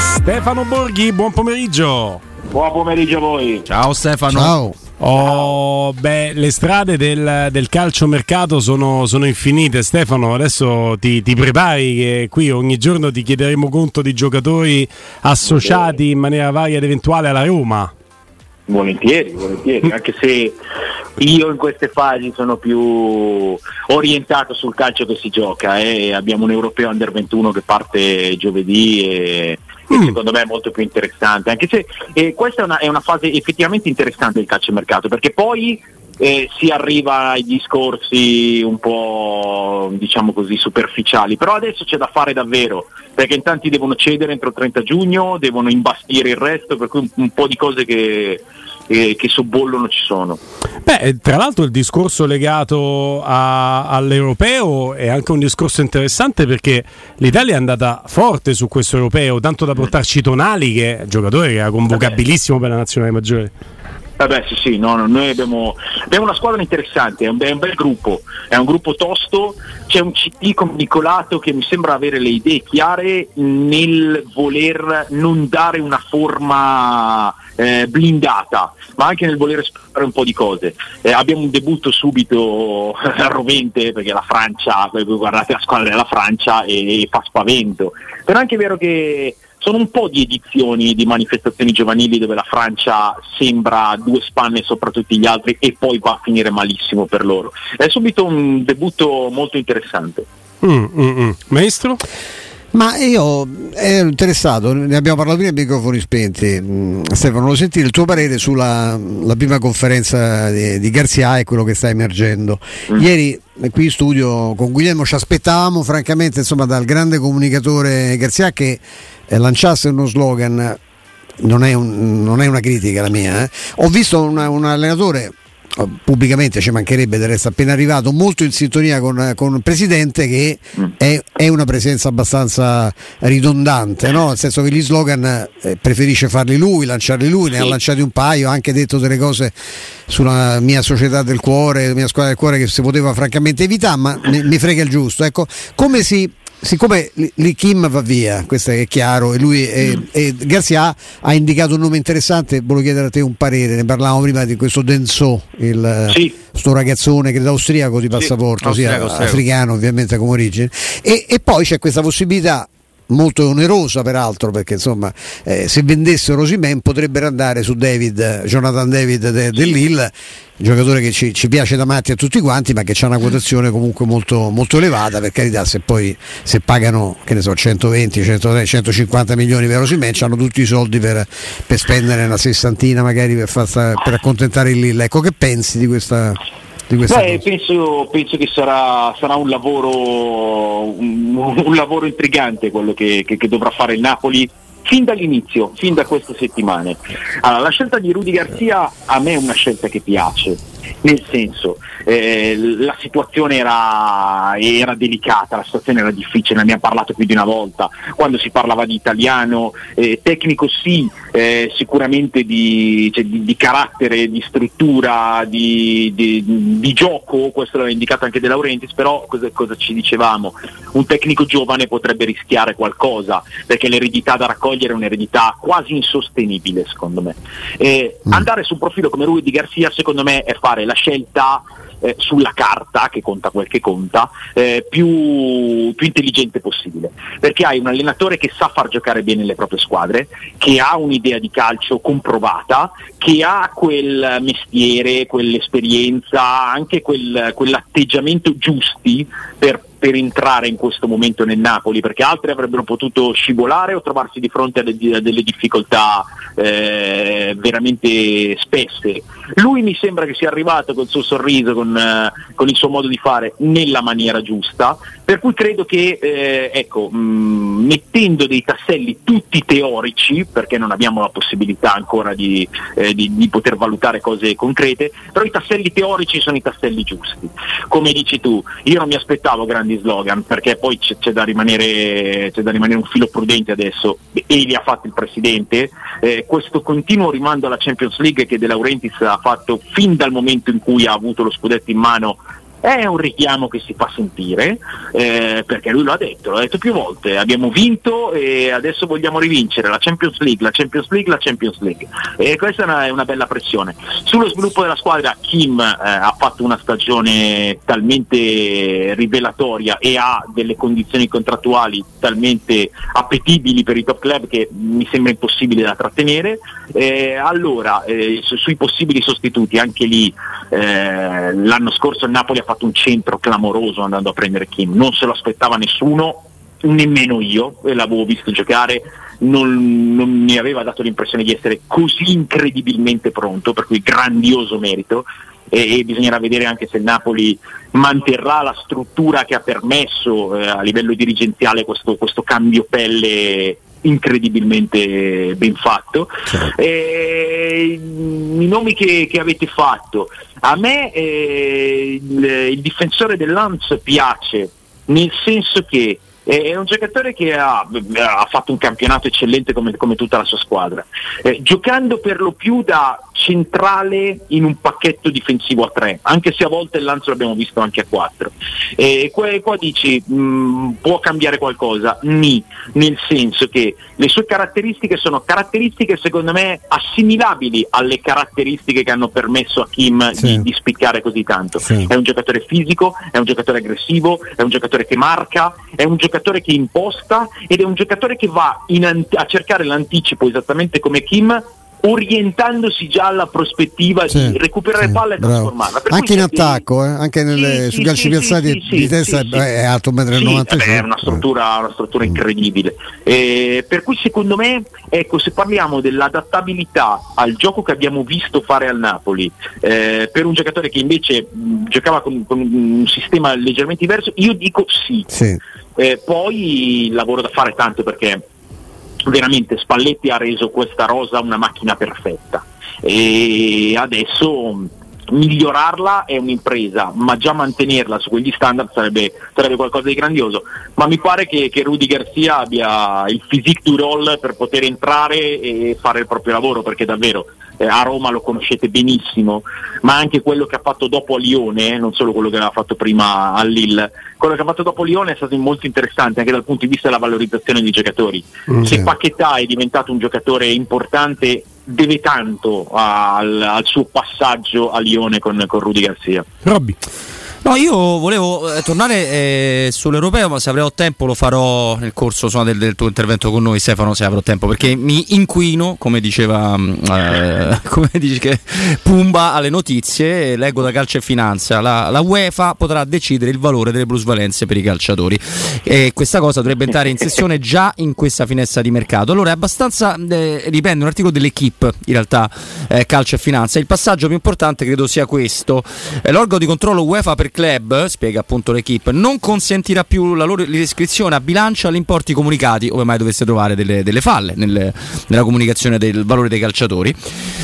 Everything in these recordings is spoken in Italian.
Stefano Borghi, buon pomeriggio. Buon pomeriggio a voi. Ciao Stefano. Ciao. Oh, beh, le strade del, del calciomercato sono, sono, infinite. Stefano, adesso ti, ti, prepari che qui ogni giorno ti chiederemo conto di giocatori associati in maniera varia ed eventuale alla Roma. Volentieri, volentieri, anche se io in queste fasi sono più orientato sul calcio che si gioca. Eh. Abbiamo un europeo under 21 che parte giovedì e mm. secondo me è molto più interessante, anche se eh, questa è una, è una, fase effettivamente interessante del calciomercato, perché poi eh, si arriva ai discorsi un po' diciamo così superficiali, però adesso c'è da fare davvero, perché in tanti devono cedere entro il 30 giugno, devono imbastire il resto, per cui un, un po' di cose che eh, che sobbollono ci sono. Beh, tra l'altro il discorso legato a, all'europeo è anche un discorso interessante perché l'Italia è andata forte su questo europeo, tanto da portarci Tonali che è un giocatore che era convocabilissimo per la nazionale maggiore. Vabbè, sì, sì, no, no, noi abbiamo, abbiamo, una squadra interessante, è un, è un, bel gruppo, è un gruppo tosto, c'è un CT comicolato che mi sembra avere le idee chiare nel voler non dare una forma eh, blindata, ma anche nel voler esplorare un po' di cose. Eh, abbiamo un debutto subito rovente perché la Francia, guardate la squadra della Francia e, e fa spavento, però è anche vero che sono un po' di edizioni di manifestazioni giovanili dove la Francia sembra due spanne sopra tutti gli altri e poi va a finire malissimo per loro. È subito un debutto molto interessante. Mm, mm, mm. Maestro? Ma io ero interessato, ne abbiamo parlato prima ai microfoni spenti. Mm, Stefano, lo sentire il tuo parere sulla prima conferenza di, di, Garzia e quello che sta emergendo. Mm. Ieri qui in studio con Guglielmo ci aspettavamo francamente insomma, dal grande comunicatore Garzia che eh, lanciasse uno slogan. Non è, un, non è una critica la mia. Eh. Ho visto una, un allenatore Oh, pubblicamente ci mancherebbe del resto appena arrivato molto in sintonia con, con il presidente che mm. è, è, una presenza abbastanza ridondante no? nel senso che gli slogan eh, preferisce farli lui lanciarli lui sì. ne ha lanciati un paio ha anche detto delle cose sulla mia società del cuore la mia squadra del cuore che si poteva francamente evitare ma mi, mi frega il giusto ecco come si siccome lì Kim va via, questo è chiaro, e lui e, mm. e Garcia ha indicato un nome interessante, volevo chiedere a te un parere, ne parlavamo prima di questo Denso, il sì. sto ragazzone credo austriaco di passaporto, sì, austriaco, sia africano ovviamente come origine, e, e poi c'è questa possibilità molto onerosa peraltro perché insomma eh, se vendessero Rosimen potrebbero andare su David, Jonathan David de, dell'Ill giocatore che ci, ci, piace da matti a tutti quanti ma che ha una quotazione comunque molto, molto elevata per carità se poi se pagano so 120 130, 150 milioni per Rosimen hanno tutti i soldi per, per, spendere una sessantina magari per, far, per accontentare il Lille. Ecco che pensi di questa Beh, penso, penso, che sarà, sarà un, lavoro, un, un, lavoro, intrigante quello che, che, che, dovrà fare il Napoli fin dall'inizio, fin da queste settimane. Allora, la scelta di Rudy Garzia a me è una scelta che piace, nel senso eh, la situazione era, era, delicata, la situazione era difficile, ne abbiamo parlato più di una volta, quando si parlava di italiano, eh, tecnico sì, eh, sicuramente di, cioè, di, di, carattere, di struttura, di, di, gioco, questo l'aveva indicato anche De Laurentiis, però cosa, cosa ci dicevamo? Un tecnico giovane potrebbe rischiare qualcosa, perché l'eredità da raccogliere è un'eredità quasi insostenibile secondo me. Mm. Andare su un profilo come Rui di Garcia secondo me è fare la scelta eh, sulla carta, che conta quel che conta, eh, più, più, intelligente possibile. Perché hai un allenatore che sa far giocare bene le proprie squadre, che ha un'idea di calcio comprovata, che ha quel mestiere, quell'esperienza, anche quel, quell'atteggiamento giusti per per entrare in questo momento nel Napoli, perché altri avrebbero potuto scivolare o trovarsi di fronte a, de- a delle difficoltà eh, veramente spesse. Lui mi sembra che sia arrivato col suo sorriso, con, eh, con, il suo modo di fare nella maniera giusta, Per cui credo che eh, ecco, mh, mettendo dei tasselli tutti teorici, perché non abbiamo la possibilità ancora di, eh, di, di, poter valutare cose concrete, però i tasselli teorici sono i tasselli giusti. Come dici tu, io non mi aspettavo grandi slogan, perché poi c'è, c'è, da, rimanere, c'è da, rimanere, un filo prudente adesso, e li ha fatto il Presidente, eh, questo continuo rimando alla Champions League che De Laurentiis ha fatto fin dal momento in cui ha avuto lo scudetto in mano è un richiamo che si fa sentire, eh, perché lui lo ha detto, l'ha detto più volte, abbiamo vinto e adesso vogliamo rivincere la Champions League, la Champions League, la Champions League. E questa è una, è una bella pressione. Sullo sviluppo della squadra Kim eh, ha fatto una stagione talmente rivelatoria e ha delle condizioni contrattuali talmente appetibili per i top club che mi sembra impossibile da trattenere. Eh, allora, su, sui possibili sostituti, anche lì eh, l'anno scorso il Napoli ha fatto un centro clamoroso andando a prendere Kim, non se lo aspettava nessuno, nemmeno io, l'avevo visto giocare, non, non, mi aveva dato l'impressione di essere così incredibilmente pronto, per cui grandioso merito. E, e bisognerà vedere anche se il Napoli manterrà la struttura che ha permesso eh, a livello dirigenziale questo, questo cambio pelle incredibilmente ben fatto. Certo. Eh, I nomi che, che, avete fatto, a me eh, il, il, difensore dell'Anz piace, nel senso che è un giocatore che ha, ha fatto un campionato eccellente come, come tutta la sua squadra, eh, giocando per lo più da centrale in un pacchetto difensivo a 3, anche se a volte il Lanzo l'abbiamo visto anche a 4. E qua, qua dici mh, mm, può cambiare qualcosa? Ni, nel senso che le sue caratteristiche sono caratteristiche secondo me assimilabili alle caratteristiche che hanno permesso a Kim sì. di, di, spiccare così tanto. Sì. È un giocatore fisico, è un giocatore aggressivo, è un giocatore che marca, è un giocatore che imposta ed è un giocatore che va ant- a cercare l'anticipo esattamente come Kim orientandosi già alla prospettiva sì, di recuperare sì, palle e trasformarla. Anche in attacco, eh? anche nelle, sì, sui calci piazzati di testa è alto 1,90 m. è una struttura, una struttura incredibile. Eh, per cui secondo me, ecco, se parliamo dell'adattabilità al gioco che abbiamo visto fare al Napoli, eh, per un giocatore che invece mh, giocava con, con, un sistema leggermente diverso, io dico sì. Eh, poi lavoro da fare tanto perché veramente Spalletti ha reso questa rosa una macchina perfetta. E adesso migliorarla è un'impresa, ma già mantenerla su quegli standard sarebbe, sarebbe qualcosa di grandioso. Ma mi pare che, che Rudy Garcia abbia il physique du roll per poter entrare e fare il proprio lavoro, perché davvero eh, a Roma lo conoscete benissimo, ma anche quello che ha fatto dopo a Lione, non solo quello che aveva fatto prima a Lille, quello che ha fatto dopo Lione è stato molto interessante anche dal punto di vista della valorizzazione dei giocatori. Mm, Se Paquetà è diventato un giocatore importante deve tanto al, al suo passaggio a Lione con, con Rudy Garcia. Robby. No, io volevo eh, tornare eh, sull'europeo, ma se avrò tempo lo farò nel corso insomma, del, del, tuo intervento con noi, Stefano, se avrò tempo, perché mi inquino, come diceva mm, eh, come dice Pumba alle notizie, leggo da Calcio e Finanza, la, la, UEFA potrà decidere il valore delle plusvalenze per i calciatori e questa cosa dovrebbe entrare in sessione già in questa finestra di mercato. Allora è abbastanza, eh, dipende, un articolo dell'Equipe, in realtà eh, Calcio e Finanza. Il passaggio più importante credo sia questo. Eh, l'organo di controllo UEFA per club, spiega appunto l'equipe, non consentirà più la loro iscrizione a bilancio agli importi comunicati, ove mai dovesse trovare delle, delle falle nelle, nella comunicazione del valore dei calciatori.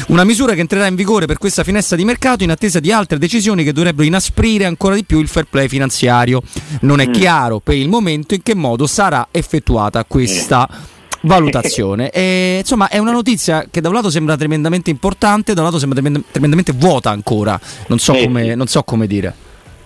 Una misura che entrerà in vigore per questa finestra di mercato in attesa di altre decisioni che dovrebbero inasprire ancora di più il fair play finanziario. Non è mm. chiaro per il momento in che modo sarà effettuata questa valutazione. E, insomma, è una notizia che da un lato sembra tremendamente importante, da un lato sembra tremendamente vuota ancora. Non so, come, non so come dire.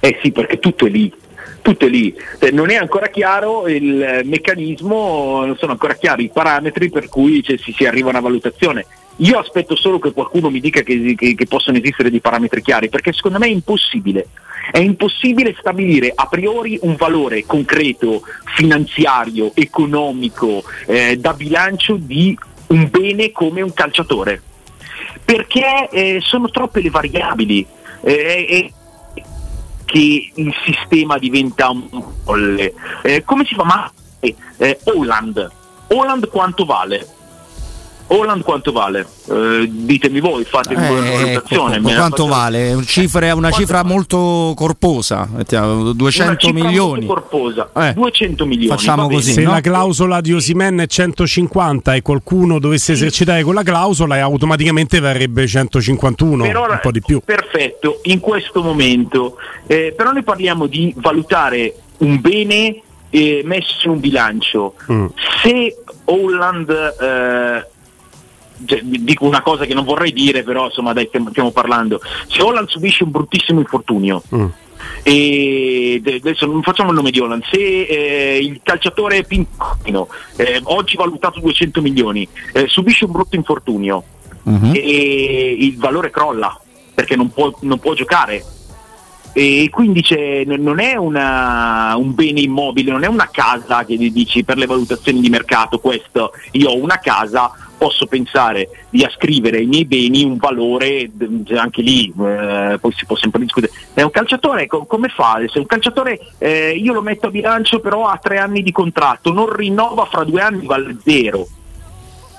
Eh sì, perché tutto è lì, tutto è lì. Eh, non è ancora chiaro il meccanismo, non sono ancora chiari i parametri per cui cioè, si, si, arriva a una valutazione. Io aspetto solo che qualcuno mi dica che, che, che, possono esistere dei parametri chiari, perché secondo me è impossibile. È impossibile stabilire a priori un valore concreto, finanziario, economico, eh, da bilancio di un bene come un calciatore. Perché eh, sono troppe le variabili. Eh, che il sistema diventa un folle. Eh, come si fa? Ma eh, Holland. Holland quanto vale? Holland quanto vale? Eh, ditemi voi, fate una Eh, valutazione. ecco, quanto vale? Un cifra- una Quanto cifra vale? molto corposa, mettiamo, 200 Una cifra milioni. molto corposa, Eh, 200 milioni. facciamo così, Se no? la clausola di Osimen è 150 e qualcuno dovesse esercitare quella clausola, automaticamente varrebbe 151, Per ora- un po' di più. Perfetto, in questo momento. Eh, però noi parliamo di valutare un bene eh, messo in un bilancio. Mm. Se Holland, eh, dico una cosa che non vorrei dire, però insomma dai, stiamo, parlando. Se Holland subisce un bruttissimo infortunio, Mm. e de- adesso non facciamo il nome di Holland, se eh, il calciatore Pincino, eh, oggi valutato 200 milioni, eh, subisce un brutto infortunio, Mhm. e il valore crolla perché non può, non può giocare. E quindi non è una- un bene immobile, non è una casa che dici per le valutazioni di mercato, questo io ho una casa, posso pensare di ascrivere ai miei beni un valore, anche lì eh, poi si può sempre discutere. È un calciatore, co- come fa? Se un calciatore eh, io lo metto a bilancio però ha tre anni di contratto, non rinnova fra due anni, vale zero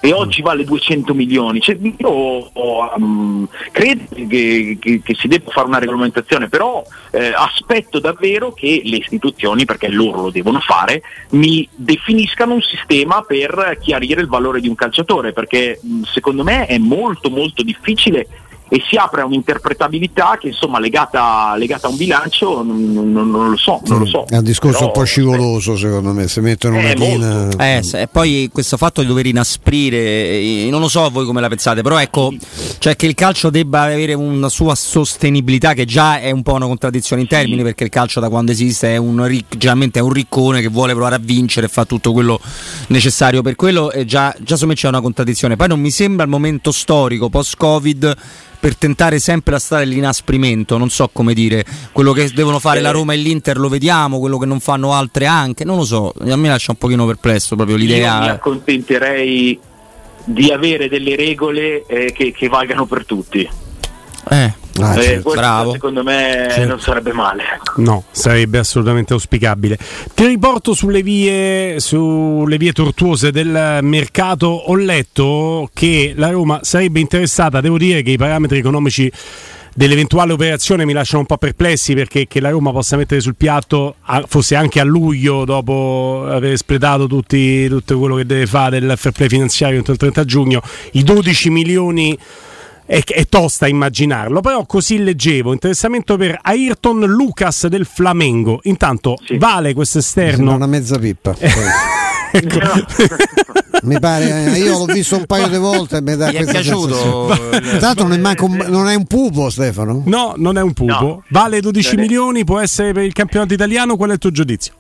e oggi vale 200 milioni. Cioè, io um, credo che, che- che si debba fare una regolamentazione, però eh, aspetto davvero che le istituzioni, perché loro lo devono fare, mi definiscano un sistema per chiarire il valore di un calciatore, perché mh, secondo me è molto molto difficile e si apre a un'interpretabilità che insomma legata, legata a un bilancio non, non- non lo so, non lo so. È un discorso Però, un po' scivoloso, secondo me. Se mettono una Eh, china. Eh, se- e poi questo fatto di dover inasprire, eh, non lo so voi come la pensate, però ecco, cioè che il calcio debba avere una sua sostenibilità, che già è un po' una contraddizione in termini, perché il calcio da quando esiste è un, ric- generalmente è un riccone che vuole provare a vincere e fa tutto quello necessario per quello, e già, già secondo me c'è una contraddizione. Poi non mi sembra il momento storico post-Covid per tentare sempre la strada dell'inasprimento, non so come dire, quello che devono fare la Roma e l'Inter lo vediamo, quello che non fanno altre anche, non lo so, a me lascia un pochino perplesso proprio Io mi l'idea. accontenterei di avere delle regole eh, che, che valgano per tutti. Eh, Ah, Eh, certo. bravo. secondo me Certo. non sarebbe male. No, sarebbe assolutamente auspicabile. Ti riporto sulle vie, sulle vie tortuose del mercato. Ho letto che la Roma sarebbe interessata, devo dire che i parametri economici dell'eventuale operazione mi lasciano un po' perplessi perché che la Roma possa mettere sul piatto, a- forse anche a luglio, dopo aver espletato tutti, tutto quello che deve fare del fair play finanziario entro il 30 giugno, i 12 milioni è, è tosta immaginarlo, però così leggevo. Interessamento per Ayrton Lucas del Flamengo. Intanto Sì. vale questo esterno. una mezza pippa. Ecco. mi pare, eh, io l'ho visto un paio di volte e mi dà Mi è piaciuto. Tanto non è, manco un- non è un pupo, Stefano. No, non è un pupo. No. Vale 12 Non è- milioni, può essere per il campionato italiano. Qual è il tuo giudizio?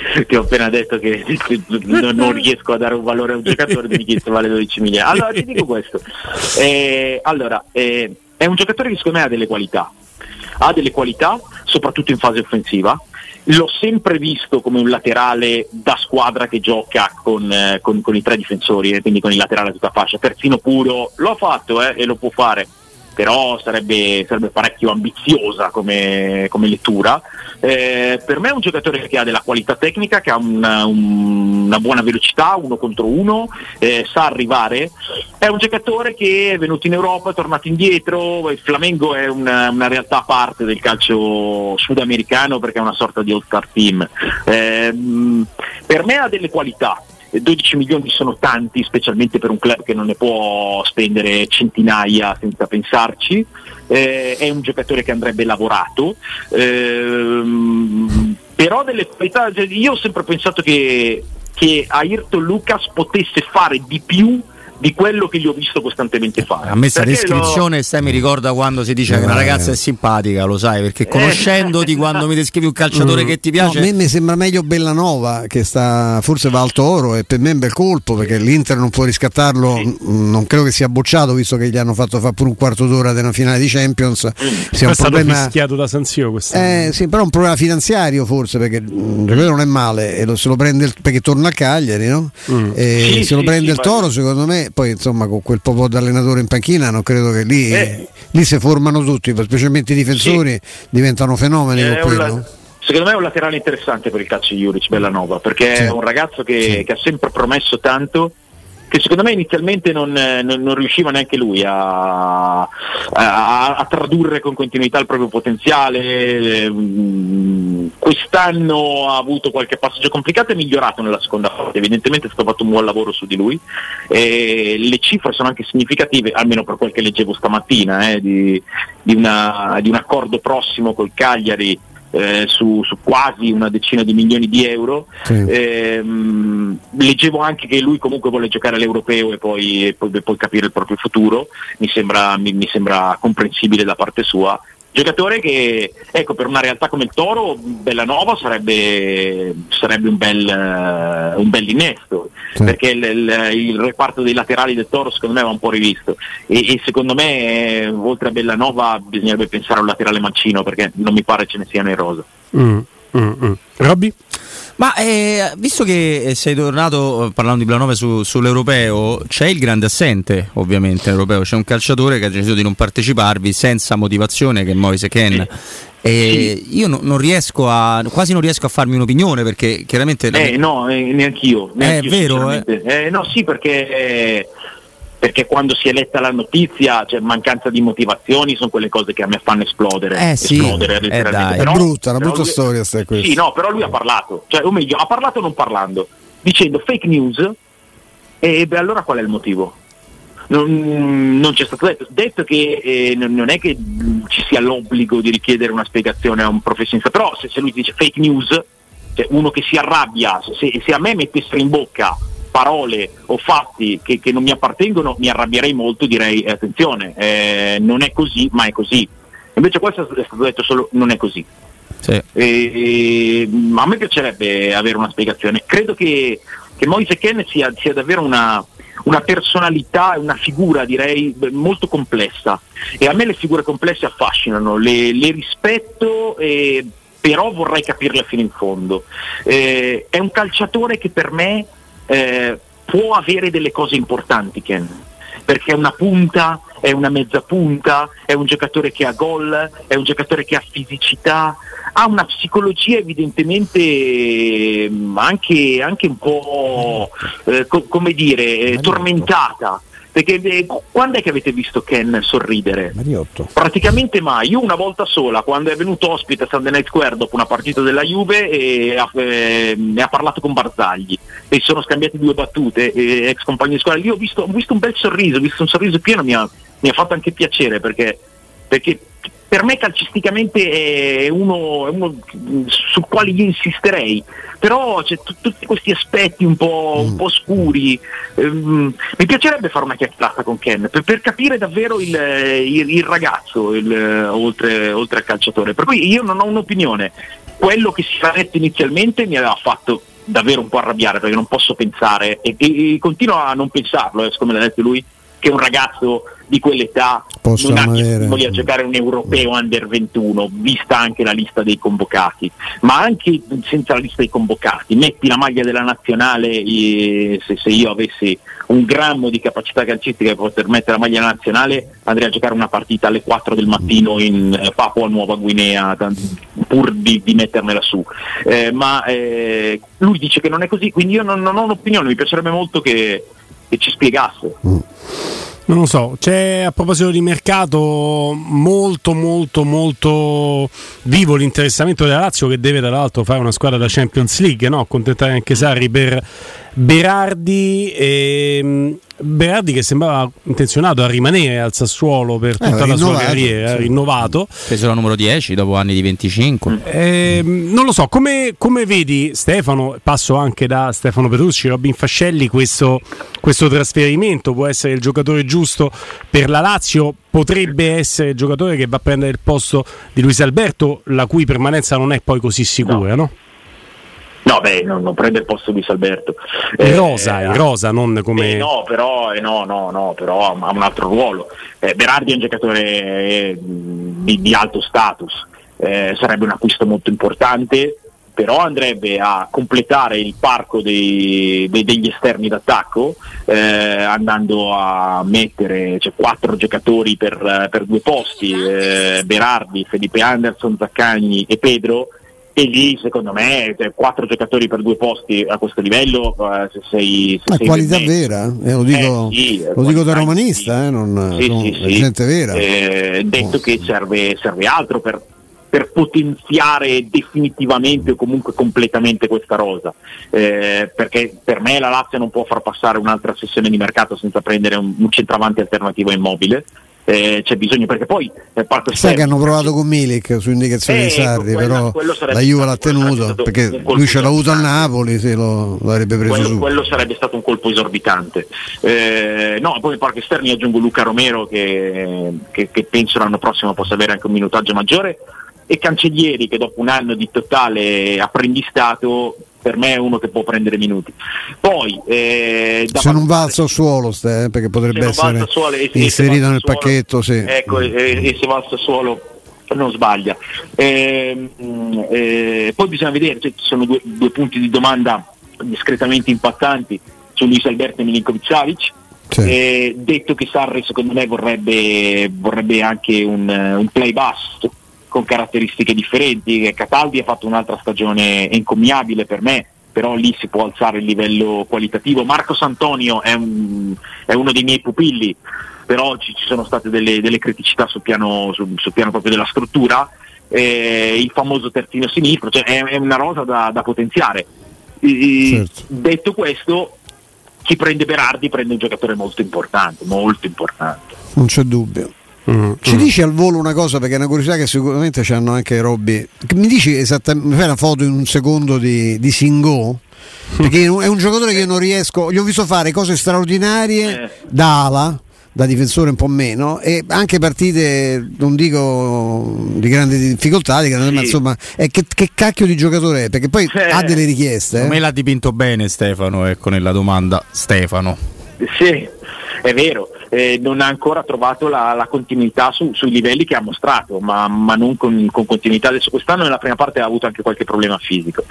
Ti ho appena detto che non, non riesco a dare un valore a un giocatore di chi vale 12 milioni. Allora ti dico questo. Eh, allora, eh, è un giocatore che secondo me ha delle qualità. Ha delle qualità, soprattutto in fase offensiva. L'ho sempre visto come un laterale da squadra che gioca con, eh, con- con i tre difensori, eh, quindi con il laterale a tutta fascia. Terzino puro, l'ho fatto eh, e lo può fare, però sarebbe, sarebbe parecchio ambiziosa come, come lettura. Eh, per me è un giocatore che ha della qualità tecnica, che ha una, un- una buona velocità, uno contro uno, eh, sa arrivare. È un giocatore che è venuto in Europa, è tornato indietro. Il Flamengo è una, una realtà a parte del calcio sudamericano perché è una sorta di all-star team. Eh, per me ha delle qualità. 12 milioni sono tanti, specialmente per un club che non ne può spendere centinaia senza pensarci. Eh, è un giocatore che andrebbe lavorato. Ehm, però delle qualità, io ho sempre pensato che, che Ayrton Lucas potesse fare di più di quello che gli ho visto costantemente fare. A me sta Perché lo- descrizione sai, mi ricorda quando si dice che una Eh. ragazza è simpatica, lo sai, perché conoscendoti quando mi descrivi un calciatore che ti No, a piace... me mi sembra meglio Bellanova che sta forse va alto oro e per me è un bel colpo perché l'Inter non può riscattarlo, Sì. mm, non credo che sia bocciato visto che gli hanno fatto fare pure un quarto d'ora della finale di Champions. Sia Poi un è stato problema fischiato da Sanzio quest'anno. eh, sì, però è un problema finanziario forse perché mm, quello non è male e lo- se lo prende il- perché torna a Cagliari, no? Mm. E Sì, se lo sì, prende sì, il ma- Toro, secondo me, poi insomma con quel po' di allenatore in panchina, non credo che lì, Eh. lì si formano tutti, specialmente i difensori diventano fenomeni È con quello. secondo me è un laterale interessante per il calcio di Juric Bellanova perché Sì. è un ragazzo che, Sì. che ha sempre promesso tanto che secondo me inizialmente non, non, non riusciva neanche lui a, a, a, tradurre con continuità il proprio potenziale. Quest'anno ha avuto qualche passaggio complicato e migliorato nella seconda parte, evidentemente è stato fatto un buon lavoro su di lui. E le cifre sono anche significative, almeno per quel che leggevo stamattina, eh, di, di, una, di un accordo prossimo col Cagliari eh, su, su, quasi una decina di milioni di euro. Sì. Eh, leggevo anche che lui comunque vuole giocare all'europeo e poi, e poi, poi capire il proprio futuro, mi sembra, mi, mi sembra comprensibile da parte sua Giocatore che, ecco, per una realtà come il Toro, Bellanova sarebbe, sarebbe un, bel, uh, un bel innesto, sì. perché il, il, il, reparto dei laterali del Toro secondo me va un po' rivisto e, e secondo me, eh, oltre a Bellanova, bisognerebbe pensare a un laterale mancino, perché non mi pare ce ne sia nei rosa. Mm, mm, mm. Robby? Ma eh, visto che sei tornato eh, parlando di Planove su, sull'europeo, c'è il grande assente ovviamente europeo, c'è un calciatore che ha deciso di non parteciparvi senza motivazione che è Moise Ken. E io no, non riesco a quasi non riesco a farmi un'opinione perché chiaramente eh, no, eh, neanch'io, neanch'io è vero eh? eh? no sì perché eh, perché quando si è letta la notizia, cioè mancanza di motivazioni, sono quelle cose che a me fanno esplodere. Eh sì, esplodere eh però, è brutta, una brutta lui, storia sta questa. Sì, no, però lui ha parlato, cioè, o meglio, ha parlato non parlando, dicendo fake news, e beh, allora qual è il motivo? Non, non, c'è stato detto, detto che eh, non è che ci sia l'obbligo di richiedere una spiegazione a un professionista, però se, se lui dice fake news, cioè uno che si arrabbia, se, se a me mettessero in bocca parole o fatti che, che, non mi appartengono mi arrabbierei molto, direi eh, attenzione, eh, non è così, ma è così. Invece questo è stato detto solo non è così. Sì. E, a me piacerebbe avere una spiegazione. Credo che, che Moise Ken sia, sia davvero una, una personalità e una figura direi molto complessa e a me le figure complesse affascinano, le, le rispetto e però vorrei capirle fino in fondo. Eh, è un calciatore che per me eh, può avere delle cose importanti Ken, perché è una punta, è una mezza punta, è un giocatore che ha gol, è un giocatore che ha fisicità, ha una psicologia evidentemente mm, anche, anche un po' eh, co- come dire, eh, tormentata perché eh, quando è che avete visto Ken sorridere? Mariotto. Praticamente mai. Io una volta sola, quando è venuto ospite a Sunday Night Square dopo una partita della Juve, e ha, eh, ha parlato con Barzagli e si sono scambiati due battute, eh, ex compagni di squadra. Lì ho visto, ho visto, un bel sorriso, ho visto un sorriso pieno, mi ha, mi ha fatto anche piacere perché, perché per me calcisticamente è uno, è uno sul quale io insisterei, però c'è t- tutti questi aspetti un po', un po scuri. Um, mi piacerebbe fare una chiacchierata con Ken per, per capire davvero il, il, il ragazzo il, oltre, oltre al calciatore. Per cui io non ho un'opinione. Quello che si era detto inizialmente mi aveva fatto davvero un po' arrabbiare perché non posso pensare e, e, e continuo a non pensarlo, eh, come l'ha detto lui, che un ragazzo di quell'età Posso non abbia voglia a giocare un europeo under 21, vista anche la lista dei convocati, ma anche senza la lista dei convocati, metti la maglia della nazionale, e se, se, io avessi un grammo di capacità calcistica per poter mettere la maglia nazionale andrei a giocare una partita alle 4 del mattino in eh, Papua Nuova Guinea pur di, di mettermela su. Eh, ma eh, lui dice che non è così, quindi io non, non ho un'opinione, mi piacerebbe molto che, che ci spiegasse. Mm. Non lo so, c'è a proposito di mercato molto molto molto vivo l'interessamento della Lazio che deve tra l'altro fare una squadra da Champions League, no? accontentare anche Sarri per Berardi e Berardi che sembrava intenzionato a rimanere al Sassuolo per eh, tutta eh, la sua carriera, sì. rinnovato. Preso la numero 10 dopo anni di 25. Eh, non lo so, come, come, vedi Stefano, passo anche da Stefano Petrucci, Robin Fascelli, questo, questo trasferimento può essere il giocatore giusto per la Lazio? Potrebbe essere il giocatore che va a prendere il posto di Luis Alberto, la cui permanenza non è poi così sicura, no? no? No, beh, non, non, prende il posto di Salberto. Eh, rosa, in rosa, non come. Eh, no, però, eh, no, no, no, però ha un altro ruolo. Eh, Berardi è un giocatore eh, di, di, alto status, eh, sarebbe un acquisto molto importante, però andrebbe a completare il parco dei, dei, degli esterni d'attacco, eh, andando a mettere cioè, quattro giocatori per, per due posti, Berardi, Felipe Anderson, Zaccagni e Pedro e lì secondo me quattro giocatori per due posti a questo livello eh, se sei, se Ma sei qualità vera, eh, lo dico, Eh, sì, lo dico da romanista, sì. eh, non Sì, sono sì, gente vera. Eh, detto che serve, serve altro per, per potenziare definitivamente o comunque completamente questa rosa, Eh, perché per me la Lazio non può far passare un'altra sessione di mercato senza prendere un, un centravanti alternativo immobile. Eh, c'è bisogno perché poi eh, Parco Sai che hanno provato con Milik su indicazione Eh, di Sarri, quello- però la Juve l'ha tenuto perché lui ce l'ha avuto importante. Napoli, se lo, l'avrebbe preso quello, su. quello sarebbe stato un colpo esorbitante. Eh, no, poi Parco Esterni aggiungo Luca Romero che, che- che penso l'anno prossimo possa avere anche un minutaggio maggiore e Cancellieri che dopo un anno di totale apprendistato per me è uno che può prendere minuti. Poi eh, Se non va al Sassuolo, eh, perché potrebbe essere Sassuolo e- inserito nel Sassuolo- pacchetto. Sì. Ecco, e, e se va al Sassuolo non sbaglia. Ehm, eh, poi bisogna vedere, cioè, ci sono due, due punti di domanda discretamente impattanti su Luis Alberto e Milinkovic Savic. Sì. Eh, detto che Sarri secondo me vorrebbe, vorrebbe anche un, eh, un play basso con caratteristiche differenti, Cataldi ha fatto un'altra stagione encomiabile per me, però lì si può alzare il livello qualitativo. Marco Santonio è, un- è uno dei miei pupilli, però ci, ci sono state delle, delle criticità sul piano, sul- sul piano proprio della struttura, eh, il famoso terzino sinistro, cioè è, è una rosa da, da potenziare. E- Certo. Detto questo, chi prende Berardi prende un giocatore molto importante, molto importante. Non c'è dubbio. Mm, Ci mm. dici al volo una cosa perché è una curiosità che sicuramente c'hanno anche Robby. Mi dici esattamente, mi fai una foto in un secondo di, di Singo? Perché è un, giocatore che io non riesco, gli ho visto fare cose straordinarie Eh. da ala, da difensore un po' meno, e anche partite, non dico di grande difficoltà, di grande, Sì. ma insomma, è che, che cacchio di giocatore è? Perché poi Eh. ha delle richieste. Secondo me Eh? l'ha dipinto bene Stefano, ecco nella domanda. Stefano. Sì, è vero, eh, non ha ancora trovato la, la continuità su- sui livelli che ha mostrato, ma, ma non con, con continuità. Adesso quest'anno nella prima parte ha avuto anche qualche problema fisico,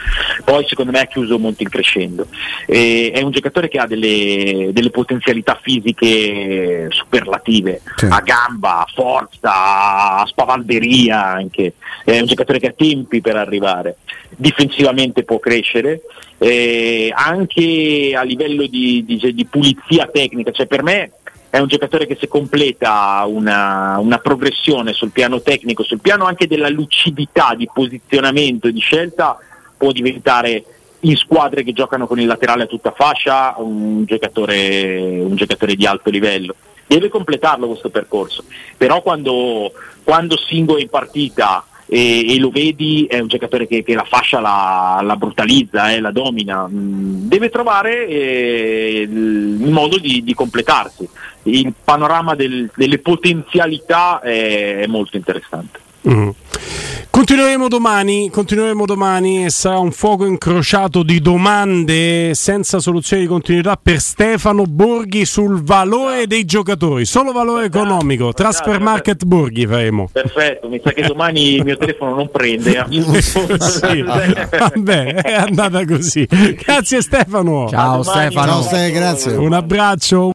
poi secondo me ha chiuso molto in crescendo. Eh, è un giocatore che ha delle, delle potenzialità fisiche superlative, Sì. a gamba, a forza, a spavalderia anche, è un giocatore che ha tempi per arrivare, difensivamente può crescere, eh, anche a livello di, di- di pulizia tecnica, cioè per me è un giocatore che se completa una, una progressione sul piano tecnico, sul piano anche della lucidità di posizionamento e di scelta, può diventare in squadre che giocano con il laterale a tutta fascia un giocatore, un giocatore di alto livello. Deve completarlo questo percorso, però quando, quando Singo è in partita e, e lo vedi è un giocatore che, che la fascia la, la brutalizza, eh, la domina, Mm, deve trovare eh, il modo di, di completarsi. Il panorama del- delle potenzialità è, è molto interessante. Mm. Continueremo domani, continueremo domani e sarà un fuoco incrociato di domande senza soluzione di continuità per Stefano Borghi sul valore dei giocatori, solo valore economico, Transfer Market Borghi faremo. Perfetto, mi sa che domani il mio telefono non prende. Sì, vabbè, è andata così. Grazie Stefano. Ciao. Stefano. Ciao, grazie. Un abbraccio.